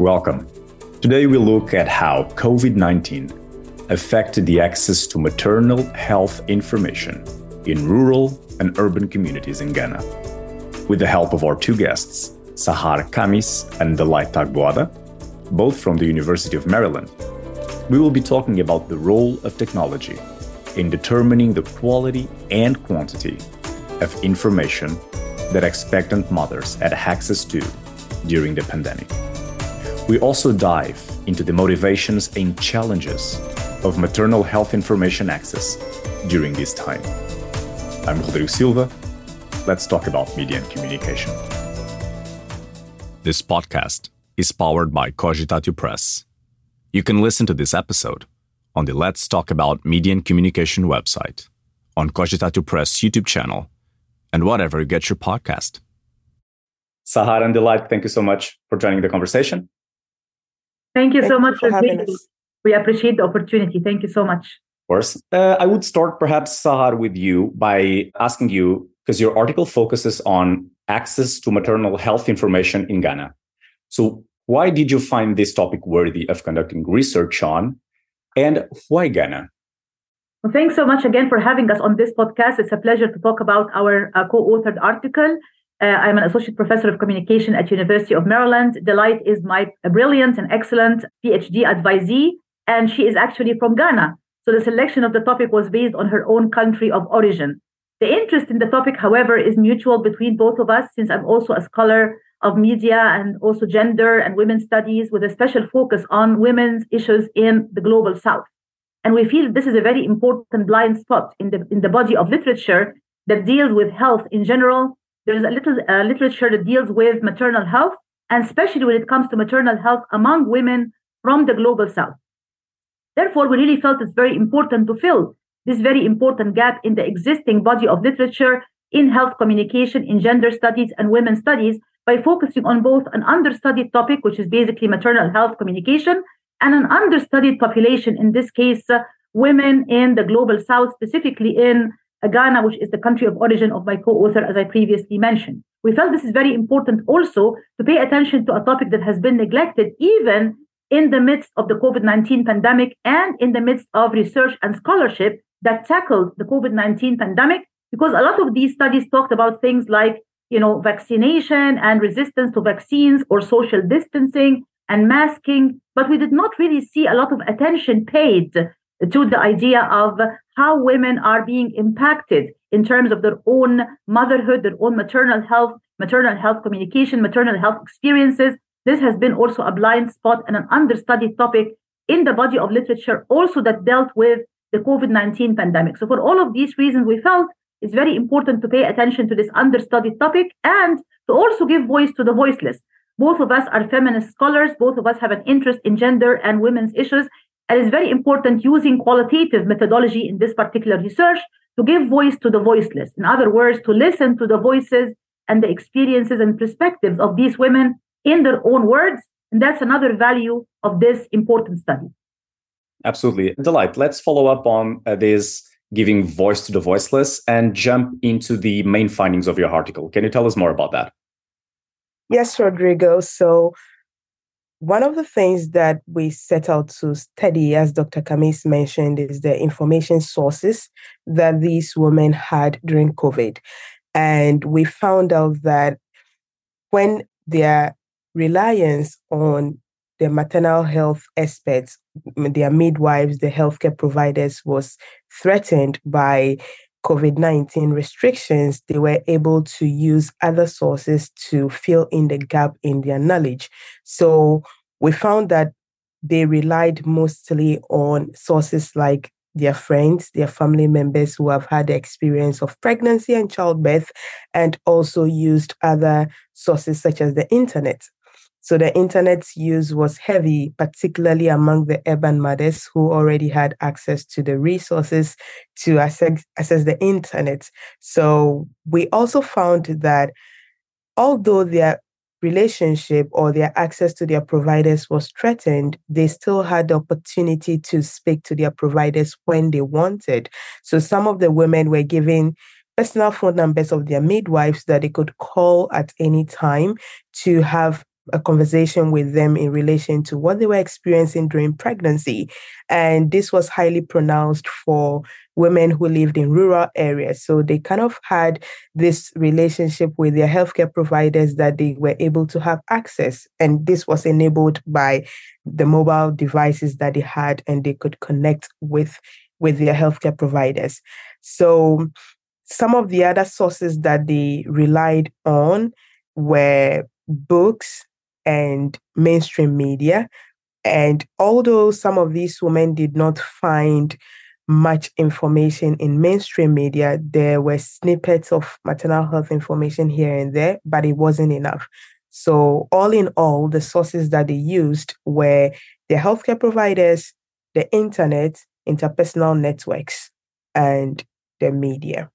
Welcome. Today we look at how COVID 19 affected the access to maternal health information in rural and urban communities in Ghana. With the help of our two guests, Sahar Khamis and Delight Agboada, both from the University of Maryland, we will be talking about the role of technology in determining the quality and quantity of information that expectant mothers had access to during the pandemic. We also dive into the motivations and challenges of maternal health information access during this time. I'm Rodrigo Silva. Let's talk about media and communication. This podcast is powered by Cogitatio Press. You can listen to this episode on the Let's Talk About Media and Communication website, on Cogitatio Press YouTube channel, and whatever you get your podcast. Sahar and Delight, thank you so much for joining the conversation. Thank you thank so much for having us. We appreciate the opportunity. Thank you so much. Of course. Uh, I would start perhaps, Sahar, with you by asking you, because your article focuses on access to maternal health information in Ghana. So, why did you find this topic worthy of conducting research on? And why Ghana? Well, thanks so much again for having us on this podcast. It's a pleasure to talk about our uh, co-authored article. Uh, I'm an associate professor of communication at University of Maryland. Delight is my brilliant and excellent PhD advisee, and she is actually from Ghana. So the selection of the topic was based on her own country of origin. The interest in the topic, however, is mutual between both of us, since I'm also a scholar of media and also gender and women's studies with a special focus on women's issues in the global south. And we feel this is a very important blind spot in the, in the body of literature that deals with health in general. There's a little uh, literature that deals with maternal health, and especially when it comes to maternal health among women from the global south. Therefore, we really felt it's very important to fill this very important gap in the existing body of literature in health communication, in gender studies, and women's studies by focusing on both an understudied topic, which is basically maternal health communication, and an understudied population, in this case, uh, women in the global south, specifically in uh, Ghana, which is the country of origin of my co author, as I previously mentioned. We felt this is very important also to pay attention to a topic that has been neglected even in the midst of the COVID 19 pandemic and in the midst of research and scholarship that tackled the COVID 19 pandemic, because a lot of these studies talked about things like you know, vaccination and resistance to vaccines or social distancing and masking, but we did not really see a lot of attention paid to the idea of how women are being impacted in terms of their own motherhood, their own maternal health, maternal health communication, maternal health experiences. This has been also a blind spot and an understudied topic in the body of literature, also that dealt with the COVID 19 pandemic. So, for all of these reasons, we felt it's very important to pay attention to this understudied topic and to also give voice to the voiceless. Both of us are feminist scholars. Both of us have an interest in gender and women's issues. And it's very important using qualitative methodology in this particular research to give voice to the voiceless. In other words, to listen to the voices and the experiences and perspectives of these women in their own words. And that's another value of this important study. Absolutely. Delight, let's follow up on uh, this giving voice to the voiceless and jump into the main findings of your article. Can you tell us more about that? Yes, Rodrigo. So, one of the things that we set out to study, as Dr. Khamis mentioned, is the information sources that these women had during COVID. And we found out that when their reliance on the maternal health experts, their midwives, the healthcare providers was threatened by COVID 19 restrictions, they were able to use other sources to fill in the gap in their knowledge. So we found that they relied mostly on sources like their friends, their family members who have had the experience of pregnancy and childbirth, and also used other sources such as the internet. So the internet's use was heavy, particularly among the urban mothers who already had access to the resources to access, access the internet. So we also found that although their relationship or their access to their providers was threatened, they still had the opportunity to speak to their providers when they wanted. So some of the women were given personal phone numbers of their midwives that they could call at any time to have a conversation with them in relation to what they were experiencing during pregnancy. And this was highly pronounced for women who lived in rural areas. So they kind of had this relationship with their healthcare providers that they were able to have access. And this was enabled by the mobile devices that they had and they could connect with with their healthcare providers. So some of the other sources that they relied on were books and mainstream media. And although some of these women did not find much information in mainstream media, there were snippets of maternal health information here and there, but it wasn't enough. So, all in all, the sources that they used were the healthcare providers, the internet, interpersonal networks, and the media.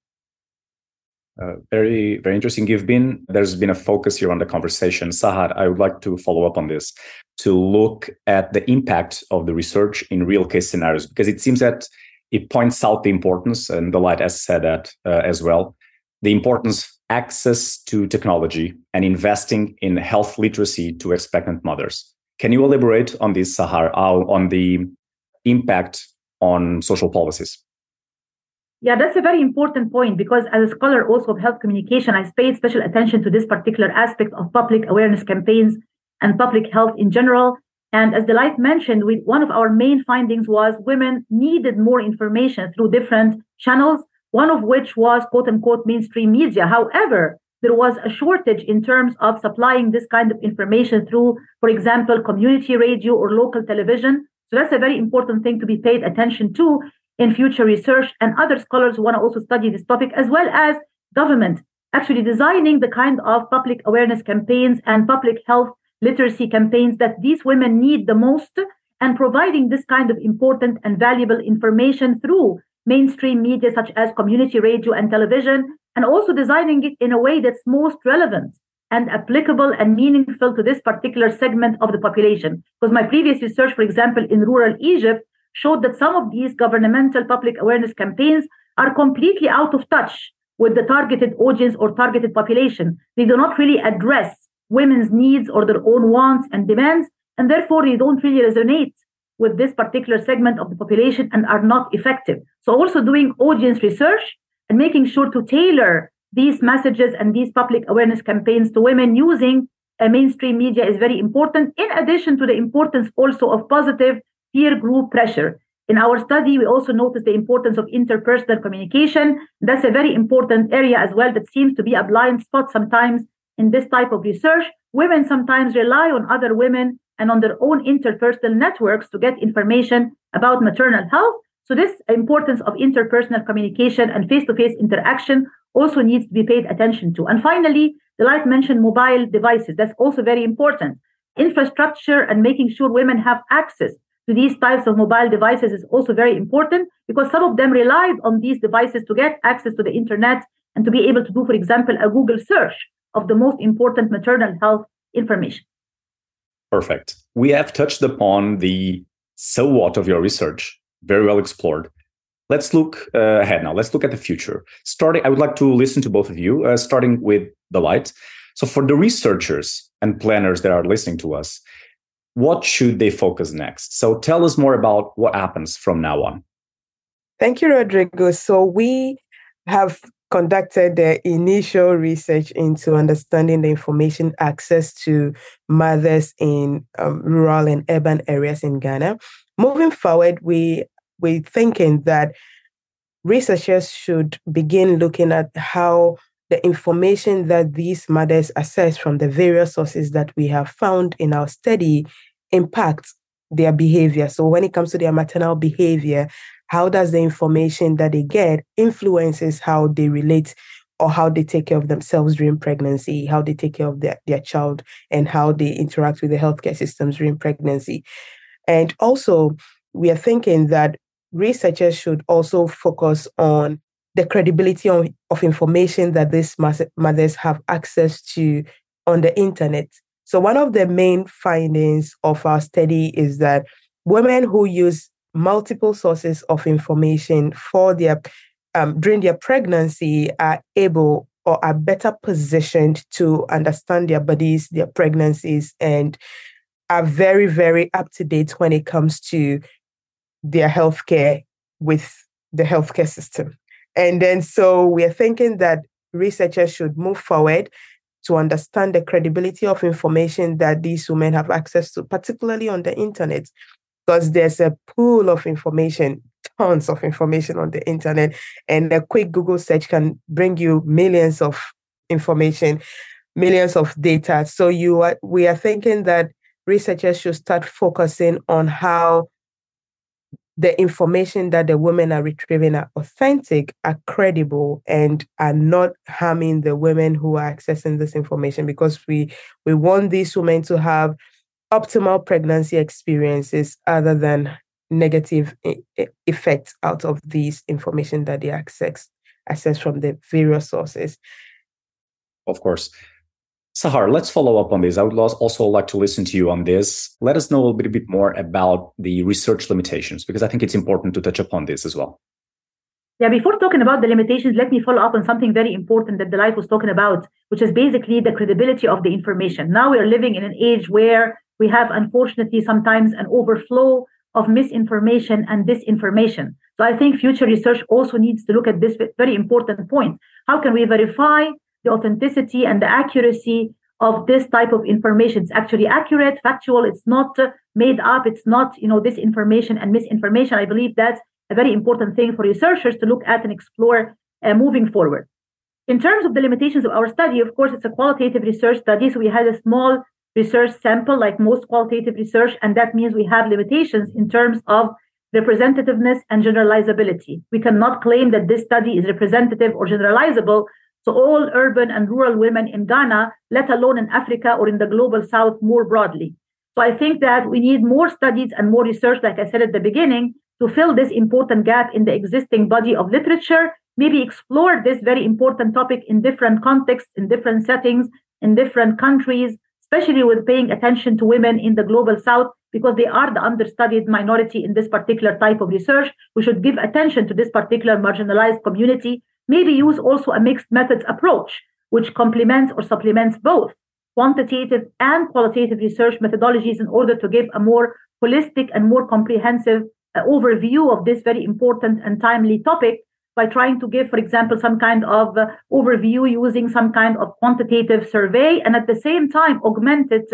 Uh, very, very interesting. You've been, there's been a focus here on the conversation. Sahar, I would like to follow up on this to look at the impact of the research in real case scenarios, because it seems that it points out the importance, and Delight has said that uh, as well, the importance access to technology and investing in health literacy to expectant mothers. Can you elaborate on this, Sahar, on the impact on social policies? Yeah, that's a very important point because as a scholar also of health communication, I paid special attention to this particular aspect of public awareness campaigns and public health in general. And as Delight mentioned, we, one of our main findings was women needed more information through different channels, one of which was quote unquote mainstream media. However, there was a shortage in terms of supplying this kind of information through, for example, community radio or local television. So that's a very important thing to be paid attention to in future research and other scholars want to also study this topic, as well as government actually designing the kind of public awareness campaigns and public health literacy campaigns that these women need the most and providing this kind of important and valuable information through mainstream media such as community radio and television and also designing it in a way that's most relevant and applicable and meaningful to this particular segment of the population. Because my previous research for example in rural egypt showed that some of these governmental public awareness campaigns are completely out of touch with the targeted audience or targeted population. They do not really address women's needs or their own wants and demands, and therefore they don't really resonate with this particular segment of the population and are not effective. So, also doing audience research and making sure to tailor these messages and these public awareness campaigns to women using mainstream media is very important, in addition to the importance also of positive peer group pressure. In our study, we also noticed the importance of interpersonal communication. That's a very important area as well that seems to be a blind spot sometimes in this type of research. Women sometimes rely on other women and on their own interpersonal networks to get information about maternal health. So, this importance of interpersonal communication and face to face interaction also needs to be paid attention to. And finally, Delight mentioned mobile devices. That's also very important. Infrastructure and making sure women have access to these types of mobile devices is also very important because some of them relied on these devices to get access to the internet and to be able to do, for example, a Google search of the most important maternal health information. Perfect. We have touched upon the so what of your research, very well explored. Let's look uh, ahead now. Let's look at the future. Starting, I would like to listen to both of you, uh, starting with Delight. So, for the researchers and planners that are listening to us, what should they focus next? So tell us more about what happens from now on. Thank you, Rodrigo. So we have conducted the initial research into understanding the information access to mothers in um, rural and urban areas in Ghana. Moving forward, we we're thinking that researchers should begin looking at how the information that these mothers access from the various sources that we have found in our study impacts their behavior. So when it comes to their maternal behavior, how does the information that they get influences how they relate or how they take care of themselves during pregnancy, how they take care of their, their child, and how they interact with the healthcare systems during pregnancy. And also, we are thinking that researchers should also focus on the credibility of, of information that these mothers have access to on the internet. So, one of the main findings of our study is that women who use multiple sources of information for their um, during their pregnancy are able or are better positioned to understand their bodies, their pregnancies, and are very, very up to date when it comes to their healthcare with the healthcare system. And then so we are thinking that researchers should move forward to understand the credibility of information that these women have access to, particularly on the internet, because there's a pool of information, tons of information on the internet, and a quick Google search can bring you millions of information, millions of data. So you are, we are thinking that researchers should start focusing on how the information that the women are retrieving are authentic, are credible, and are not harming the women who are accessing this information because we we want these women to have optimal pregnancy experiences other than negative effects out of these information that they access access from the various sources. Of course. Sahar, let's follow up on this. I would also like to listen to you on this. Let us know a little bit, more about the research limitations, because I think it's important to touch upon this as well. Yeah, before talking about the limitations, let me follow up on something very important that Delight was talking about, which is basically the credibility of the information. Now we are living in an age where we have, unfortunately, sometimes an overflow of misinformation and disinformation. So I think future research also needs to look at this very important point. How can we verify the authenticity and the accuracy of this type of information. It's actually accurate, factual. It's not uh, made up. It's not, you know, disinformation and misinformation. I believe that's a very important thing for researchers to look at and explore uh, moving forward. In terms of the limitations of our study, of course, it's a qualitative research study. So we had a small research sample, like most qualitative research, and that means we have limitations in terms of representativeness and generalizability. We cannot claim that this study is representative or generalizable so all urban and rural women in Ghana, let alone in Africa or in the global south more broadly. So I think that we need more studies and more research, like I said at the beginning, to fill this important gap in the existing body of literature, maybe explore this very important topic in different contexts, in different settings, in different countries, especially with paying attention to women in the global south, because they are the understudied minority in this particular type of research. We should give attention to this particular marginalized community maybe use also a mixed methods approach, which complements or supplements both quantitative and qualitative research methodologies in order to give a more holistic and more comprehensive uh, overview of this very important and timely topic by trying to give, for example, some kind of uh, overview using some kind of quantitative survey, and at the same time augment it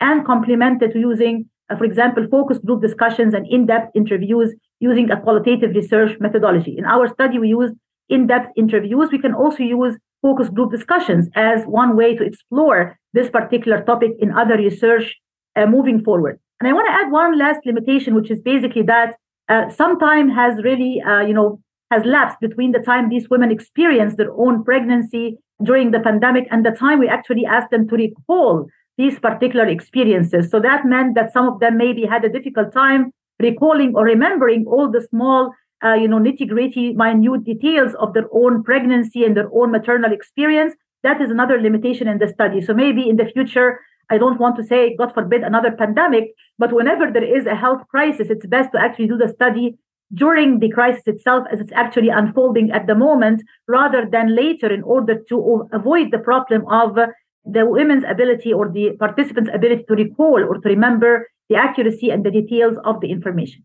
and complement it using, uh, for example, focus group discussions and in-depth interviews using a qualitative research methodology. In our study, we used in-depth interviews. We can also use focus group discussions as one way to explore this particular topic in other research uh, moving forward. And I want to add one last limitation, which is basically that uh, some time has really, uh, you know, has lapsed between the time these women experience their own pregnancy during the pandemic and the time we actually asked them to recall these particular experiences. So that meant that some of them maybe had a difficult time recalling or remembering all the small uh, you know, nitty gritty, minute details of their own pregnancy and their own maternal experience. That is another limitation in the study. So maybe in the future, I don't want to say, God forbid, another pandemic, but whenever there is a health crisis, it's best to actually do the study during the crisis itself as it's actually unfolding at the moment rather than later in order to avoid the problem of the women's ability or the participants' ability to recall or to remember the accuracy and the details of the information.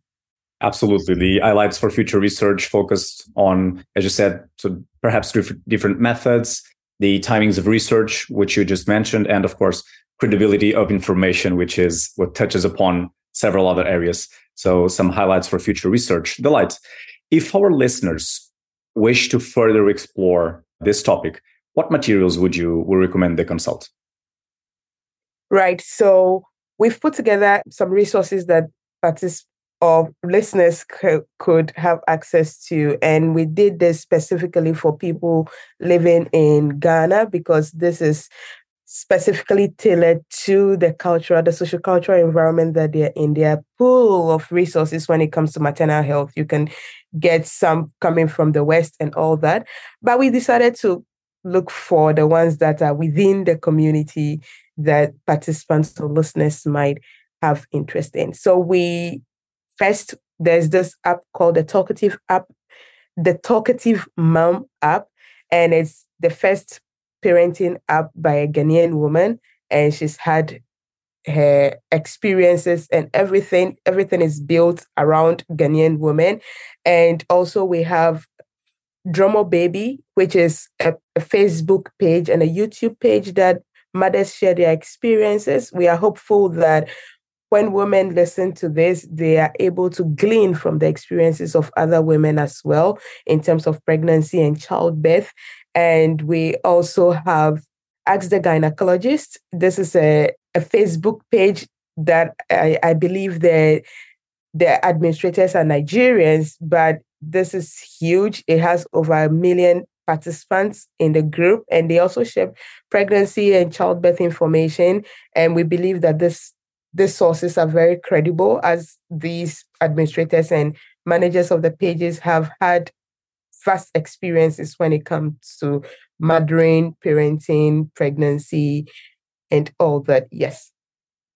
Absolutely. The highlights for future research focused on, as you said, so perhaps different methods, the timings of research, which you just mentioned, and of course, credibility of information, which is what touches upon several other areas. So some highlights for future research. Delight, if our listeners wish to further explore this topic, what materials would you would recommend they consult? Right. So we've put together some resources that participants or listeners c- could have access to. And we did this specifically for people living in Ghana because this is specifically tailored to the cultural, the social cultural environment that they're in. Their pool of resources when it comes to maternal health. You can get some coming from the West and all that. But we decided to look for the ones that are within the community that participants or listeners might have interest in. So we First, there's this app called the Talkative app the Talkative Mom app, and it's the first parenting app by a Ghanaian woman, and she's had her experiences and everything. Everything is built around Ghanaian women, and also we have Dromo Baby, which is a, a Facebook page and a YouTube page that mothers share their experiences. We are hopeful that when women listen to this, they are able to glean from the experiences of other women as well in terms of pregnancy and childbirth. And we also have Ask the Gynecologist. This is a, a Facebook page that I, I believe the, the administrators are Nigerians, but this is huge. It has over a million participants in the group, and they also share pregnancy and childbirth information. And we believe that this these sources are very credible, as these administrators and managers of the pages have had vast experiences when it comes to mothering, parenting, pregnancy, and all that. Yes.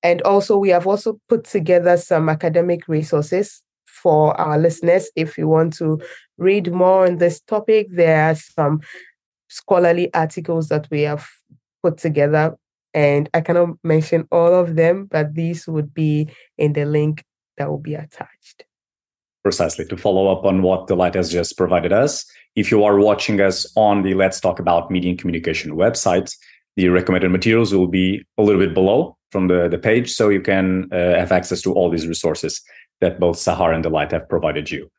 And also, we have also put together some academic resources for our listeners. If you want to read more on this topic, there are some scholarly articles that we have put together. And I cannot mention all of them, but these would be in the link that will be attached. Precisely. To follow up on what Delight has just provided us, if you are watching us on the Let's Talk About Media and Communication website, the recommended materials will be a little bit below from the, the page, so you can uh, have access to all these resources that both Sahar and Delight have provided you.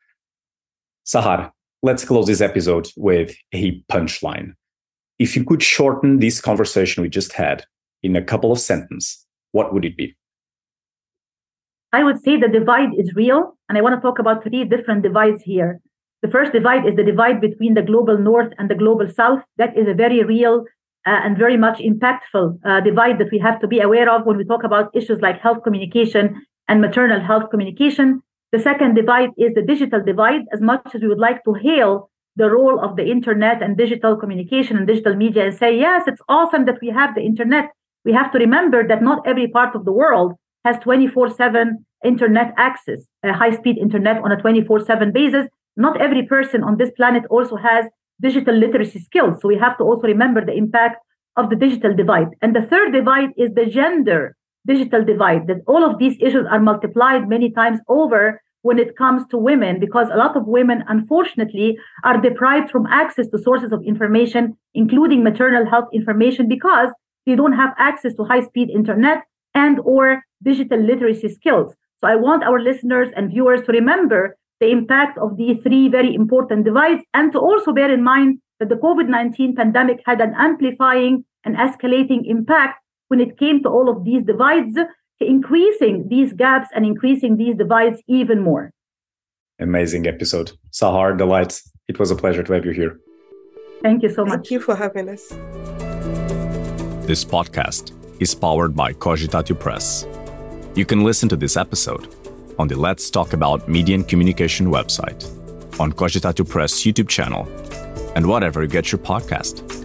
Sahar, let's close this episode with a punchline. If you could shorten this conversation we just had in a couple of sentences, what would it be? I would say the divide is real, and I want to talk about three different divides here. The first divide is the divide between the global north and the global south. That is a very real uh, and very much impactful uh, divide that we have to be aware of when we talk about issues like health communication and maternal health communication. The second divide is the digital divide. As much as we would like to hail the role of the internet and digital communication and digital media and say, yes, it's awesome that we have the internet, we have to remember that not every part of the world has 24 7 internet access, a high speed internet on a 24 7 basis. Not every person on this planet also has digital literacy skills. So we have to also remember the impact of the digital divide. And the third divide is the gender digital divide, that all of these issues are multiplied many times over when it comes to women, because a lot of women, unfortunately, are deprived from access to sources of information, including maternal health information, because they don't have access to high speed internet and or digital literacy skills. So I want our listeners and viewers to remember the impact of these three very important divides and to also bear in mind that the COVID 19 pandemic had an amplifying and escalating impact when it came to all of these divides, increasing these gaps and increasing these divides even more. Amazing episode. Sahar, Delights. it was a pleasure to have you here. Thank you so much. Thank you for having us. This podcast is powered by Cogitatio Press. You can listen to this episode on the Let's Talk About Media and Communication website, on Cogitatio Press YouTube channel, and whatever you get your podcast.